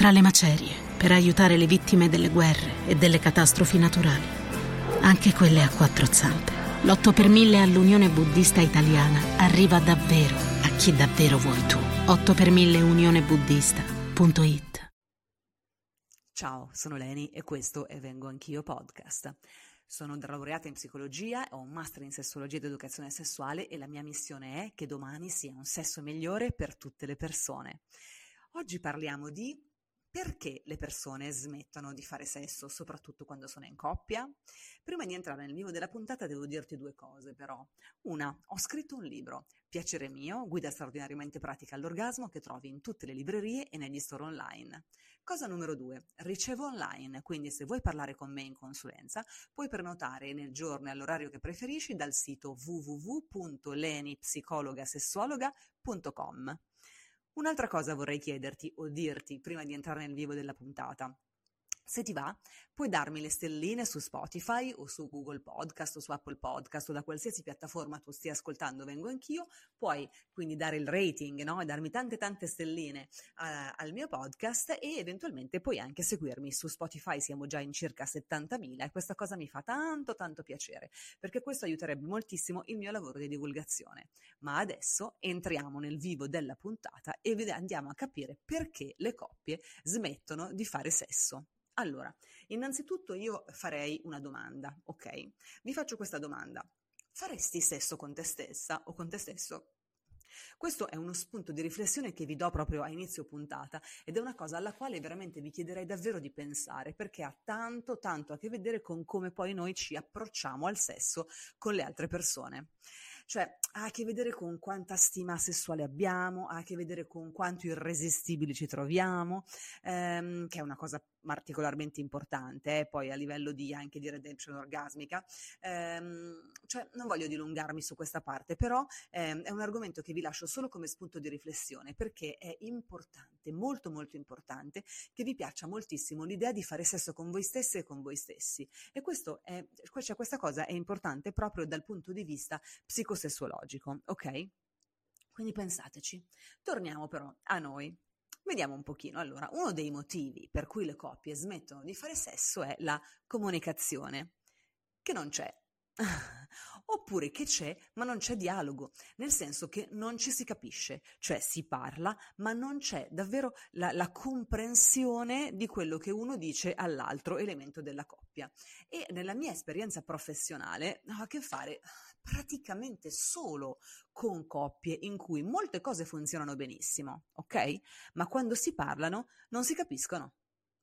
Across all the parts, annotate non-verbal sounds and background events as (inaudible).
tra le macerie per aiutare le vittime delle guerre e delle catastrofi naturali, anche quelle a quattro zampe. L'8 per 1000 all'Unione Buddista Italiana arriva davvero a chi davvero vuoi tu. 8 per 1000 unionebuddista.it Ciao, sono Leni e questo è Vengo Anch'io Podcast. Sono laureata in psicologia, ho un master in sessologia ed educazione sessuale e la mia missione è che domani sia un sesso migliore per tutte le persone. Oggi parliamo di perché le persone smettono di fare sesso, soprattutto quando sono in coppia? Prima di entrare nel vivo della puntata devo dirti due cose però. Una, ho scritto un libro, Piacere mio, guida straordinariamente pratica all'orgasmo che trovi in tutte le librerie e negli store online. Cosa numero due, ricevo online, quindi se vuoi parlare con me in consulenza puoi prenotare nel giorno e all'orario che preferisci dal sito www.lenipsicologasessuologa.com. Un'altra cosa vorrei chiederti o dirti prima di entrare nel vivo della puntata. Se ti va, puoi darmi le stelline su Spotify o su Google Podcast o su Apple Podcast o da qualsiasi piattaforma tu stia ascoltando, vengo anch'io. Puoi quindi dare il rating no? e darmi tante tante stelline uh, al mio podcast e eventualmente puoi anche seguirmi su Spotify, siamo già in circa 70.000 e questa cosa mi fa tanto tanto piacere perché questo aiuterebbe moltissimo il mio lavoro di divulgazione. Ma adesso entriamo nel vivo della puntata e andiamo a capire perché le coppie smettono di fare sesso. Allora, innanzitutto io farei una domanda, ok? Vi faccio questa domanda. Faresti sesso con te stessa o con te stesso? Questo è uno spunto di riflessione che vi do proprio a inizio puntata ed è una cosa alla quale veramente vi chiederei davvero di pensare perché ha tanto tanto a che vedere con come poi noi ci approcciamo al sesso con le altre persone. Cioè, ha a che vedere con quanta stima sessuale abbiamo, ha a che vedere con quanto irresistibili ci troviamo, ehm, che è una cosa particolarmente importante, eh, poi a livello di, anche di redemption orgasmica. Ehm, cioè, non voglio dilungarmi su questa parte, però ehm, è un argomento che vi lascio solo come spunto di riflessione, perché è importante, molto molto importante, che vi piaccia moltissimo l'idea di fare sesso con voi stessi e con voi stessi. E questo è, cioè, questa cosa è importante proprio dal punto di vista psicosessuologico, ok? Quindi pensateci. Torniamo però a noi. Vediamo un pochino. Allora, uno dei motivi per cui le coppie smettono di fare sesso è la comunicazione, che non c'è. (laughs) Oppure che c'è, ma non c'è dialogo, nel senso che non ci si capisce, cioè si parla, ma non c'è davvero la, la comprensione di quello che uno dice all'altro elemento della coppia. E nella mia esperienza professionale ho a che fare praticamente solo con coppie in cui molte cose funzionano benissimo, ok? Ma quando si parlano non si capiscono.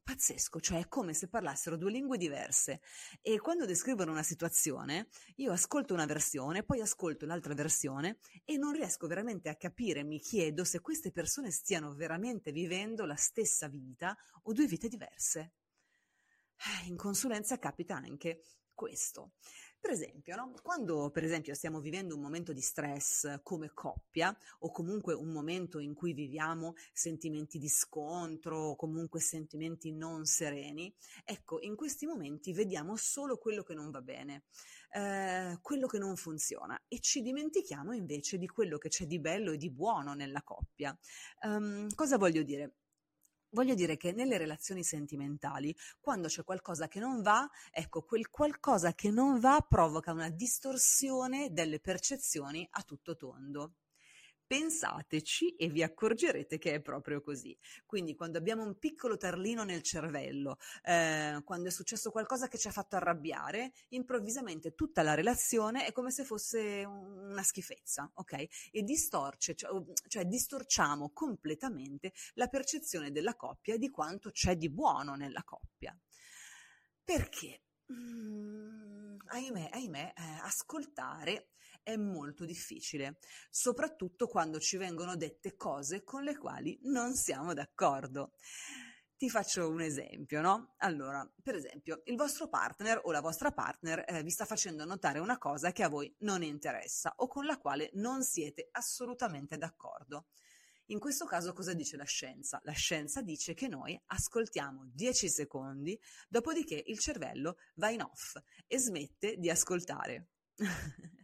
Pazzesco, cioè è come se parlassero due lingue diverse e quando descrivono una situazione io ascolto una versione, poi ascolto l'altra versione e non riesco veramente a capire, mi chiedo se queste persone stiano veramente vivendo la stessa vita o due vite diverse. Eh, in consulenza capita anche questo. Per esempio, no? quando per esempio stiamo vivendo un momento di stress come coppia o comunque un momento in cui viviamo sentimenti di scontro o comunque sentimenti non sereni, ecco, in questi momenti vediamo solo quello che non va bene, eh, quello che non funziona e ci dimentichiamo invece di quello che c'è di bello e di buono nella coppia. Um, cosa voglio dire? Voglio dire che nelle relazioni sentimentali, quando c'è qualcosa che non va, ecco, quel qualcosa che non va provoca una distorsione delle percezioni a tutto tondo. Pensateci e vi accorgerete che è proprio così. Quindi quando abbiamo un piccolo tarlino nel cervello, eh, quando è successo qualcosa che ci ha fatto arrabbiare, improvvisamente tutta la relazione è come se fosse una schifezza, ok? E distorce, cioè, cioè distorciamo completamente la percezione della coppia e di quanto c'è di buono nella coppia. Perché? Mm, ahimè, ahimè, eh, ascoltare è molto difficile, soprattutto quando ci vengono dette cose con le quali non siamo d'accordo. Ti faccio un esempio, no? Allora, per esempio, il vostro partner o la vostra partner eh, vi sta facendo notare una cosa che a voi non interessa o con la quale non siete assolutamente d'accordo. In questo caso cosa dice la scienza? La scienza dice che noi ascoltiamo 10 secondi, dopodiché il cervello va in off e smette di ascoltare. (laughs)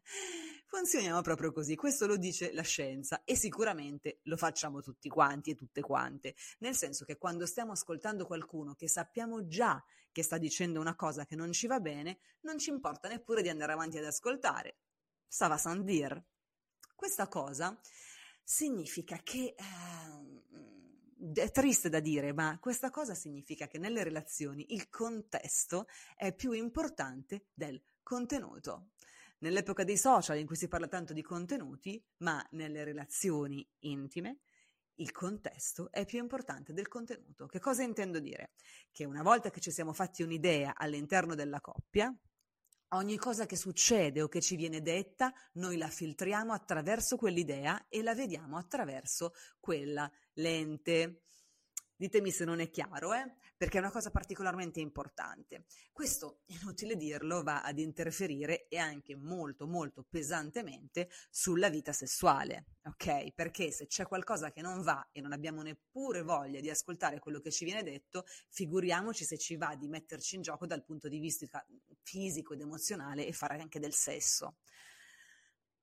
Funzioniamo proprio così, questo lo dice la scienza e sicuramente lo facciamo tutti quanti e tutte quante, nel senso che quando stiamo ascoltando qualcuno che sappiamo già che sta dicendo una cosa che non ci va bene, non ci importa neppure di andare avanti ad ascoltare. Ça va sans dire. Questa cosa significa che... Eh, è triste da dire, ma questa cosa significa che nelle relazioni il contesto è più importante del contenuto. Nell'epoca dei social in cui si parla tanto di contenuti, ma nelle relazioni intime, il contesto è più importante del contenuto. Che cosa intendo dire? Che una volta che ci siamo fatti un'idea all'interno della coppia, ogni cosa che succede o che ci viene detta, noi la filtriamo attraverso quell'idea e la vediamo attraverso quella lente. Ditemi se non è chiaro, eh? perché è una cosa particolarmente importante. Questo, (laughs) inutile dirlo, va ad interferire e anche molto, molto pesantemente sulla vita sessuale, ok? Perché se c'è qualcosa che non va e non abbiamo neppure voglia di ascoltare quello che ci viene detto, figuriamoci se ci va di metterci in gioco dal punto di vista fisico ed emozionale e fare anche del sesso.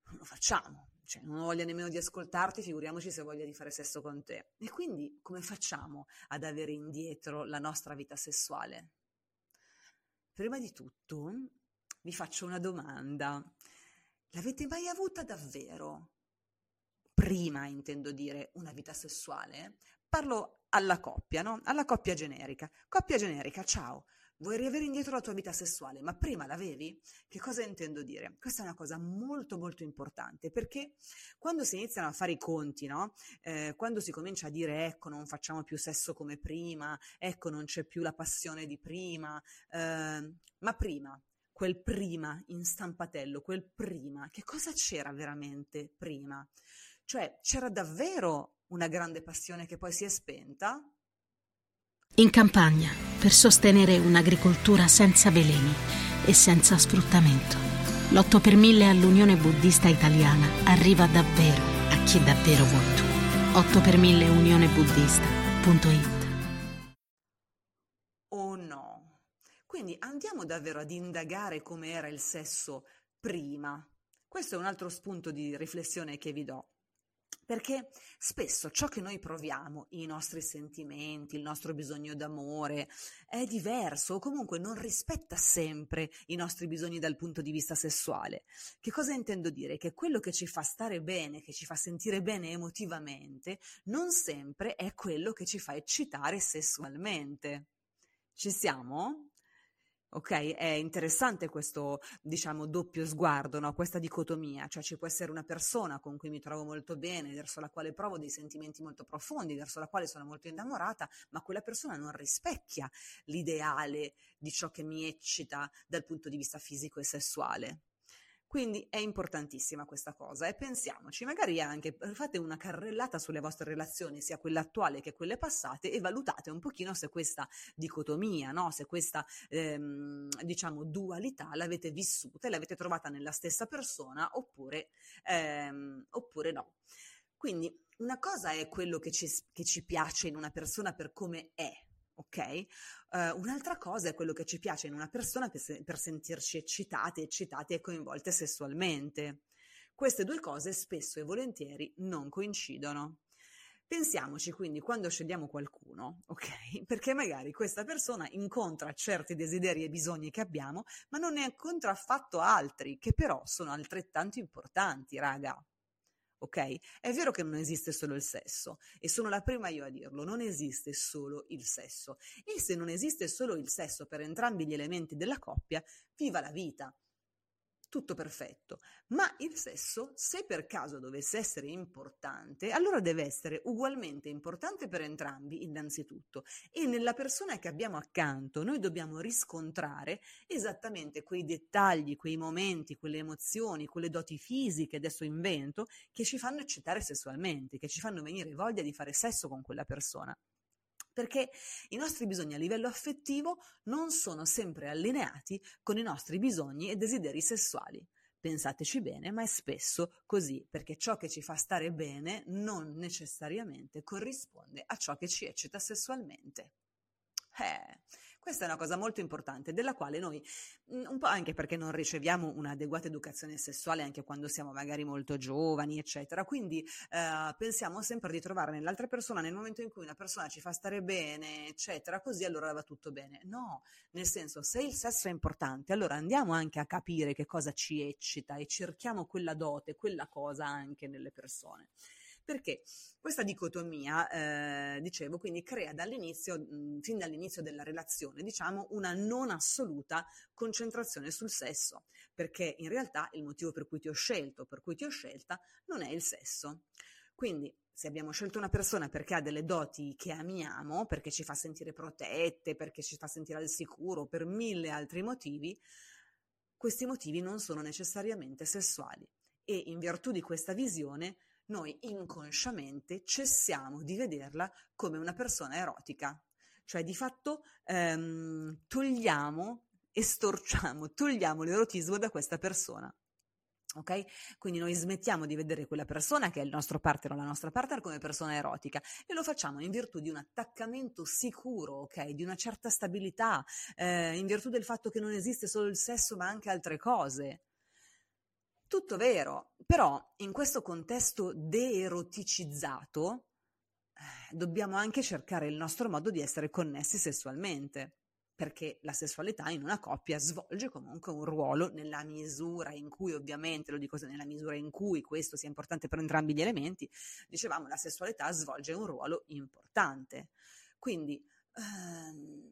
Non lo facciamo, cioè non ho voglia nemmeno di ascoltarti, figuriamoci se ho voglia di fare sesso con te. E quindi come facciamo ad avere indietro la nostra vita sessuale? Prima di tutto vi faccio una domanda. L'avete mai avuta davvero? Prima intendo dire una vita sessuale? Parlo alla coppia, no? Alla coppia generica. Coppia generica, ciao. Vuoi riavere indietro la tua vita sessuale, ma prima l'avevi? Che cosa intendo dire? Questa è una cosa molto molto importante perché quando si iniziano a fare i conti, no? eh, quando si comincia a dire ecco non facciamo più sesso come prima, ecco non c'è più la passione di prima, eh, ma prima, quel prima in stampatello, quel prima, che cosa c'era veramente prima? Cioè c'era davvero una grande passione che poi si è spenta? In campagna, per sostenere un'agricoltura senza veleni e senza sfruttamento, l'8 per 1000 all'Unione Buddista Italiana arriva davvero a chi davvero vuoi tu. 8 per 1000 unionebuddista.it Oh no! Quindi andiamo davvero ad indagare come era il sesso prima. Questo è un altro spunto di riflessione che vi do. Perché spesso ciò che noi proviamo, i nostri sentimenti, il nostro bisogno d'amore, è diverso o comunque non rispetta sempre i nostri bisogni dal punto di vista sessuale. Che cosa intendo dire? Che quello che ci fa stare bene, che ci fa sentire bene emotivamente, non sempre è quello che ci fa eccitare sessualmente. Ci siamo? Ok, è interessante questo, diciamo, doppio sguardo, no? questa dicotomia, cioè ci può essere una persona con cui mi trovo molto bene, verso la quale provo dei sentimenti molto profondi, verso la quale sono molto innamorata, ma quella persona non rispecchia l'ideale di ciò che mi eccita dal punto di vista fisico e sessuale. Quindi è importantissima questa cosa e pensiamoci, magari anche fate una carrellata sulle vostre relazioni, sia quelle attuali che quelle passate, e valutate un pochino se questa dicotomia, no? se questa ehm, diciamo dualità l'avete vissuta e l'avete trovata nella stessa persona oppure, ehm, oppure no. Quindi una cosa è quello che ci, che ci piace in una persona per come è, ok? Uh, un'altra cosa è quello che ci piace in una persona per, se- per sentirci eccitate, eccitate e coinvolte sessualmente. Queste due cose spesso e volentieri non coincidono. Pensiamoci quindi quando scegliamo qualcuno, ok? (laughs) Perché magari questa persona incontra certi desideri e bisogni che abbiamo, ma non ne incontra affatto altri, che però sono altrettanto importanti, raga ok? È vero che non esiste solo il sesso e sono la prima io a dirlo, non esiste solo il sesso e se non esiste solo il sesso per entrambi gli elementi della coppia, viva la vita! Tutto perfetto, ma il sesso, se per caso dovesse essere importante, allora deve essere ugualmente importante per entrambi, innanzitutto, e nella persona che abbiamo accanto noi dobbiamo riscontrare esattamente quei dettagli, quei momenti, quelle emozioni, quelle doti fisiche, adesso invento, che ci fanno eccitare sessualmente, che ci fanno venire voglia di fare sesso con quella persona perché i nostri bisogni a livello affettivo non sono sempre allineati con i nostri bisogni e desideri sessuali. Pensateci bene, ma è spesso così, perché ciò che ci fa stare bene non necessariamente corrisponde a ciò che ci eccita sessualmente. Eh, questa è una cosa molto importante, della quale noi, mm, un po' anche perché non riceviamo un'adeguata educazione sessuale anche quando siamo magari molto giovani, eccetera, quindi eh, pensiamo sempre di trovare nell'altra persona, nel momento in cui una persona ci fa stare bene, eccetera, così allora va tutto bene. No, nel senso, se il sesso è importante, allora andiamo anche a capire che cosa ci eccita e cerchiamo quella dote, quella cosa anche nelle persone. Perché questa dicotomia, eh, dicevo, quindi crea dall'inizio, mh, fin dall'inizio della relazione, diciamo, una non assoluta concentrazione sul sesso, perché in realtà il motivo per cui ti ho scelto, per cui ti ho scelta, non è il sesso. Quindi se abbiamo scelto una persona perché ha delle doti che amiamo, perché ci fa sentire protette, perché ci fa sentire al sicuro, per mille altri motivi, questi motivi non sono necessariamente sessuali e in virtù di questa visione noi inconsciamente cessiamo di vederla come una persona erotica, cioè di fatto ehm, togliamo, estorciamo, togliamo l'erotismo da questa persona. Ok? Quindi noi smettiamo di vedere quella persona che è il nostro partner o la nostra partner come persona erotica e lo facciamo in virtù di un attaccamento sicuro, ok? Di una certa stabilità, eh, in virtù del fatto che non esiste solo il sesso ma anche altre cose. Tutto vero, però in questo contesto de-eroticizzato eh, dobbiamo anche cercare il nostro modo di essere connessi sessualmente, perché la sessualità in una coppia svolge comunque un ruolo nella misura in cui, ovviamente, lo dico nella misura in cui questo sia importante per entrambi gli elementi, dicevamo la sessualità svolge un ruolo importante. Quindi, ehm,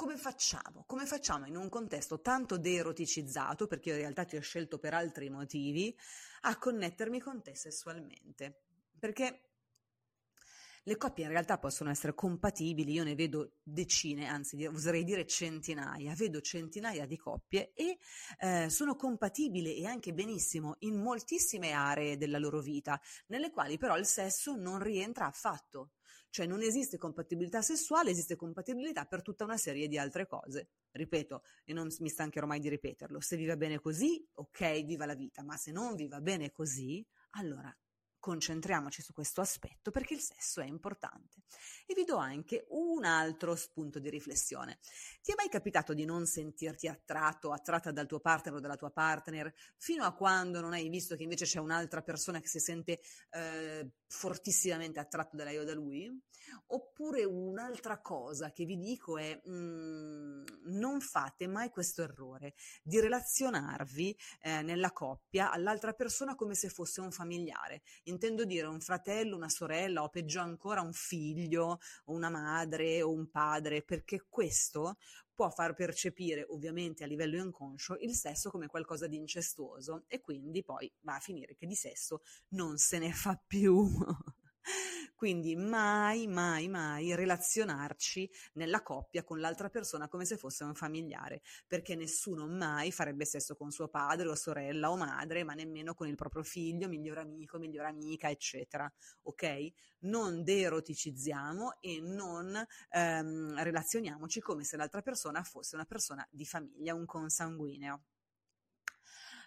come facciamo? Come facciamo in un contesto tanto deeroticizzato, perché io in realtà ti ho scelto per altri motivi, a connettermi con te sessualmente? Perché le coppie in realtà possono essere compatibili, io ne vedo decine, anzi oserei dire centinaia, vedo centinaia di coppie e eh, sono compatibili e anche benissimo in moltissime aree della loro vita, nelle quali però il sesso non rientra affatto. Cioè non esiste compatibilità sessuale, esiste compatibilità per tutta una serie di altre cose. Ripeto, e non mi stancherò mai di ripeterlo, se vi va bene così, ok, viva la vita, ma se non vi va bene così, allora concentriamoci su questo aspetto perché il sesso è importante. E vi do anche un altro spunto di riflessione. Ti è mai capitato di non sentirti attratto o attratta dal tuo partner o dalla tua partner fino a quando non hai visto che invece c'è un'altra persona che si sente eh, fortissimamente attratto da lei o da lui? Oppure un'altra cosa che vi dico è mm, non fate mai questo errore di relazionarvi eh, nella coppia all'altra persona come se fosse un familiare intendo dire un fratello, una sorella o peggio ancora un figlio o una madre o un padre, perché questo può far percepire ovviamente a livello inconscio il sesso come qualcosa di incestuoso e quindi poi va a finire che di sesso non se ne fa più. (laughs) Quindi mai, mai, mai relazionarci nella coppia con l'altra persona come se fosse un familiare, perché nessuno mai farebbe sesso con suo padre o sorella o madre, ma nemmeno con il proprio figlio, migliore amico, migliore amica, eccetera. Ok? Non deroticizziamo e non ehm, relazioniamoci come se l'altra persona fosse una persona di famiglia, un consanguineo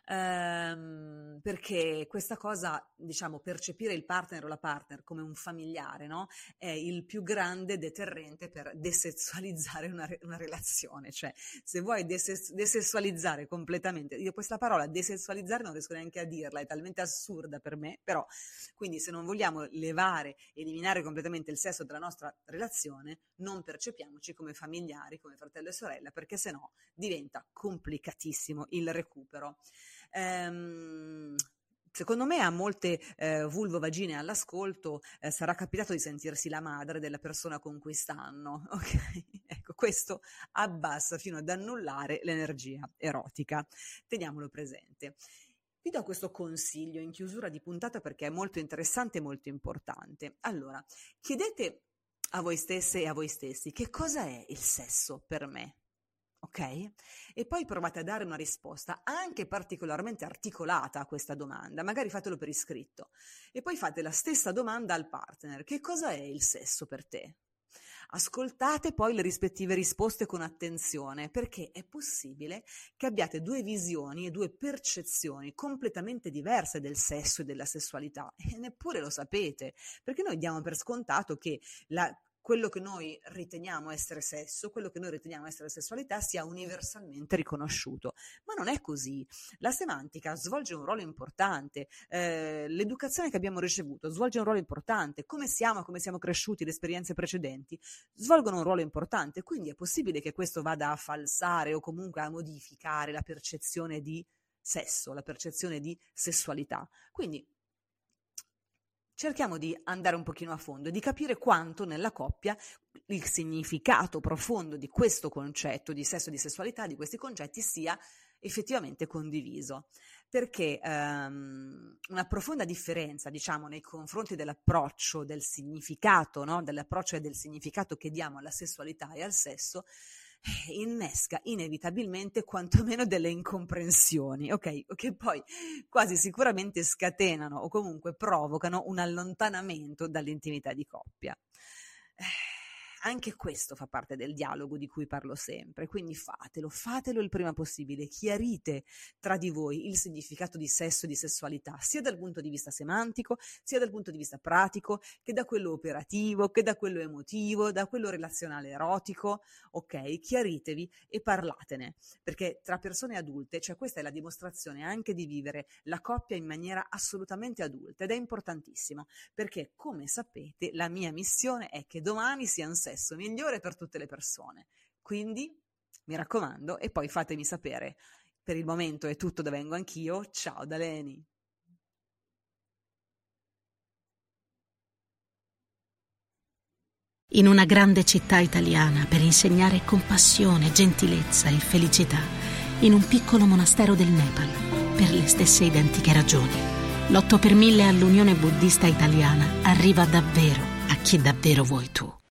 ehm, perché questa cosa, diciamo, percepire il partner o la partner come un familiare, no? È il più grande deterrente per desessualizzare una, una relazione, cioè se vuoi deses- desessualizzare completamente, io questa parola desessualizzare non riesco neanche a dirla, è talmente assurda per me, però quindi se non vogliamo levare, eliminare completamente il sesso dalla nostra relazione, non percepiamoci come familiari, come fratello e sorella, perché sennò diventa complicatissimo il recupero. Ehm, secondo me a molte eh, vulvovagine all'ascolto eh, sarà capitato di sentirsi la madre della persona con cui stanno, (laughs) ok? ecco, questo abbassa fino ad annullare l'energia erotica. Teniamolo presente. Vi do questo consiglio in chiusura di puntata perché è molto interessante e molto importante. Allora, chiedete a voi stesse e a voi stessi che cosa è il sesso per me? Ok? E poi provate a dare una risposta anche particolarmente articolata a questa domanda, magari fatelo per iscritto. E poi fate la stessa domanda al partner, che cosa è il sesso per te? Ascoltate poi le rispettive risposte con attenzione, perché è possibile che abbiate due visioni e due percezioni completamente diverse del sesso e della sessualità, e neppure lo sapete, perché noi diamo per scontato che la quello che noi riteniamo essere sesso, quello che noi riteniamo essere sessualità sia universalmente riconosciuto. Ma non è così. La semantica svolge un ruolo importante, eh, l'educazione che abbiamo ricevuto svolge un ruolo importante, come siamo, come siamo cresciuti, le esperienze precedenti svolgono un ruolo importante, quindi è possibile che questo vada a falsare o comunque a modificare la percezione di sesso, la percezione di sessualità. Quindi cerchiamo di andare un pochino a fondo e di capire quanto nella coppia il significato profondo di questo concetto di sesso e di sessualità, di questi concetti, sia effettivamente condiviso. Perché um, una profonda differenza, diciamo, nei confronti dell'approccio, del significato, no? dell'approccio e del significato che diamo alla sessualità e al sesso, innesca inevitabilmente quantomeno delle incomprensioni, ok? Che poi quasi sicuramente scatenano o comunque provocano un allontanamento dall'intimità di coppia. Anche questo fa parte del dialogo di cui parlo sempre, quindi fatelo, fatelo il prima possibile, chiarite tra di voi il significato di sesso e di sessualità, sia dal punto di vista semantico, sia dal punto di vista pratico, che da quello operativo, che da quello emotivo, da quello relazionale erotico, ok? Chiaritevi e parlatene, perché tra persone adulte, cioè questa è la dimostrazione anche di vivere la coppia in maniera assolutamente adulta ed è importantissimo, perché come sapete la mia missione è che domani sia un sesso sesso migliore per tutte le persone. Quindi mi raccomando e poi fatemi sapere. Per il momento è tutto da vengo anch'io. Ciao da Leni. In una grande città italiana per insegnare compassione, gentilezza e felicità, in un piccolo monastero del Nepal, per le stesse identiche ragioni. L'8 per mille all'Unione Buddista Italiana arriva davvero a chi davvero vuoi tu.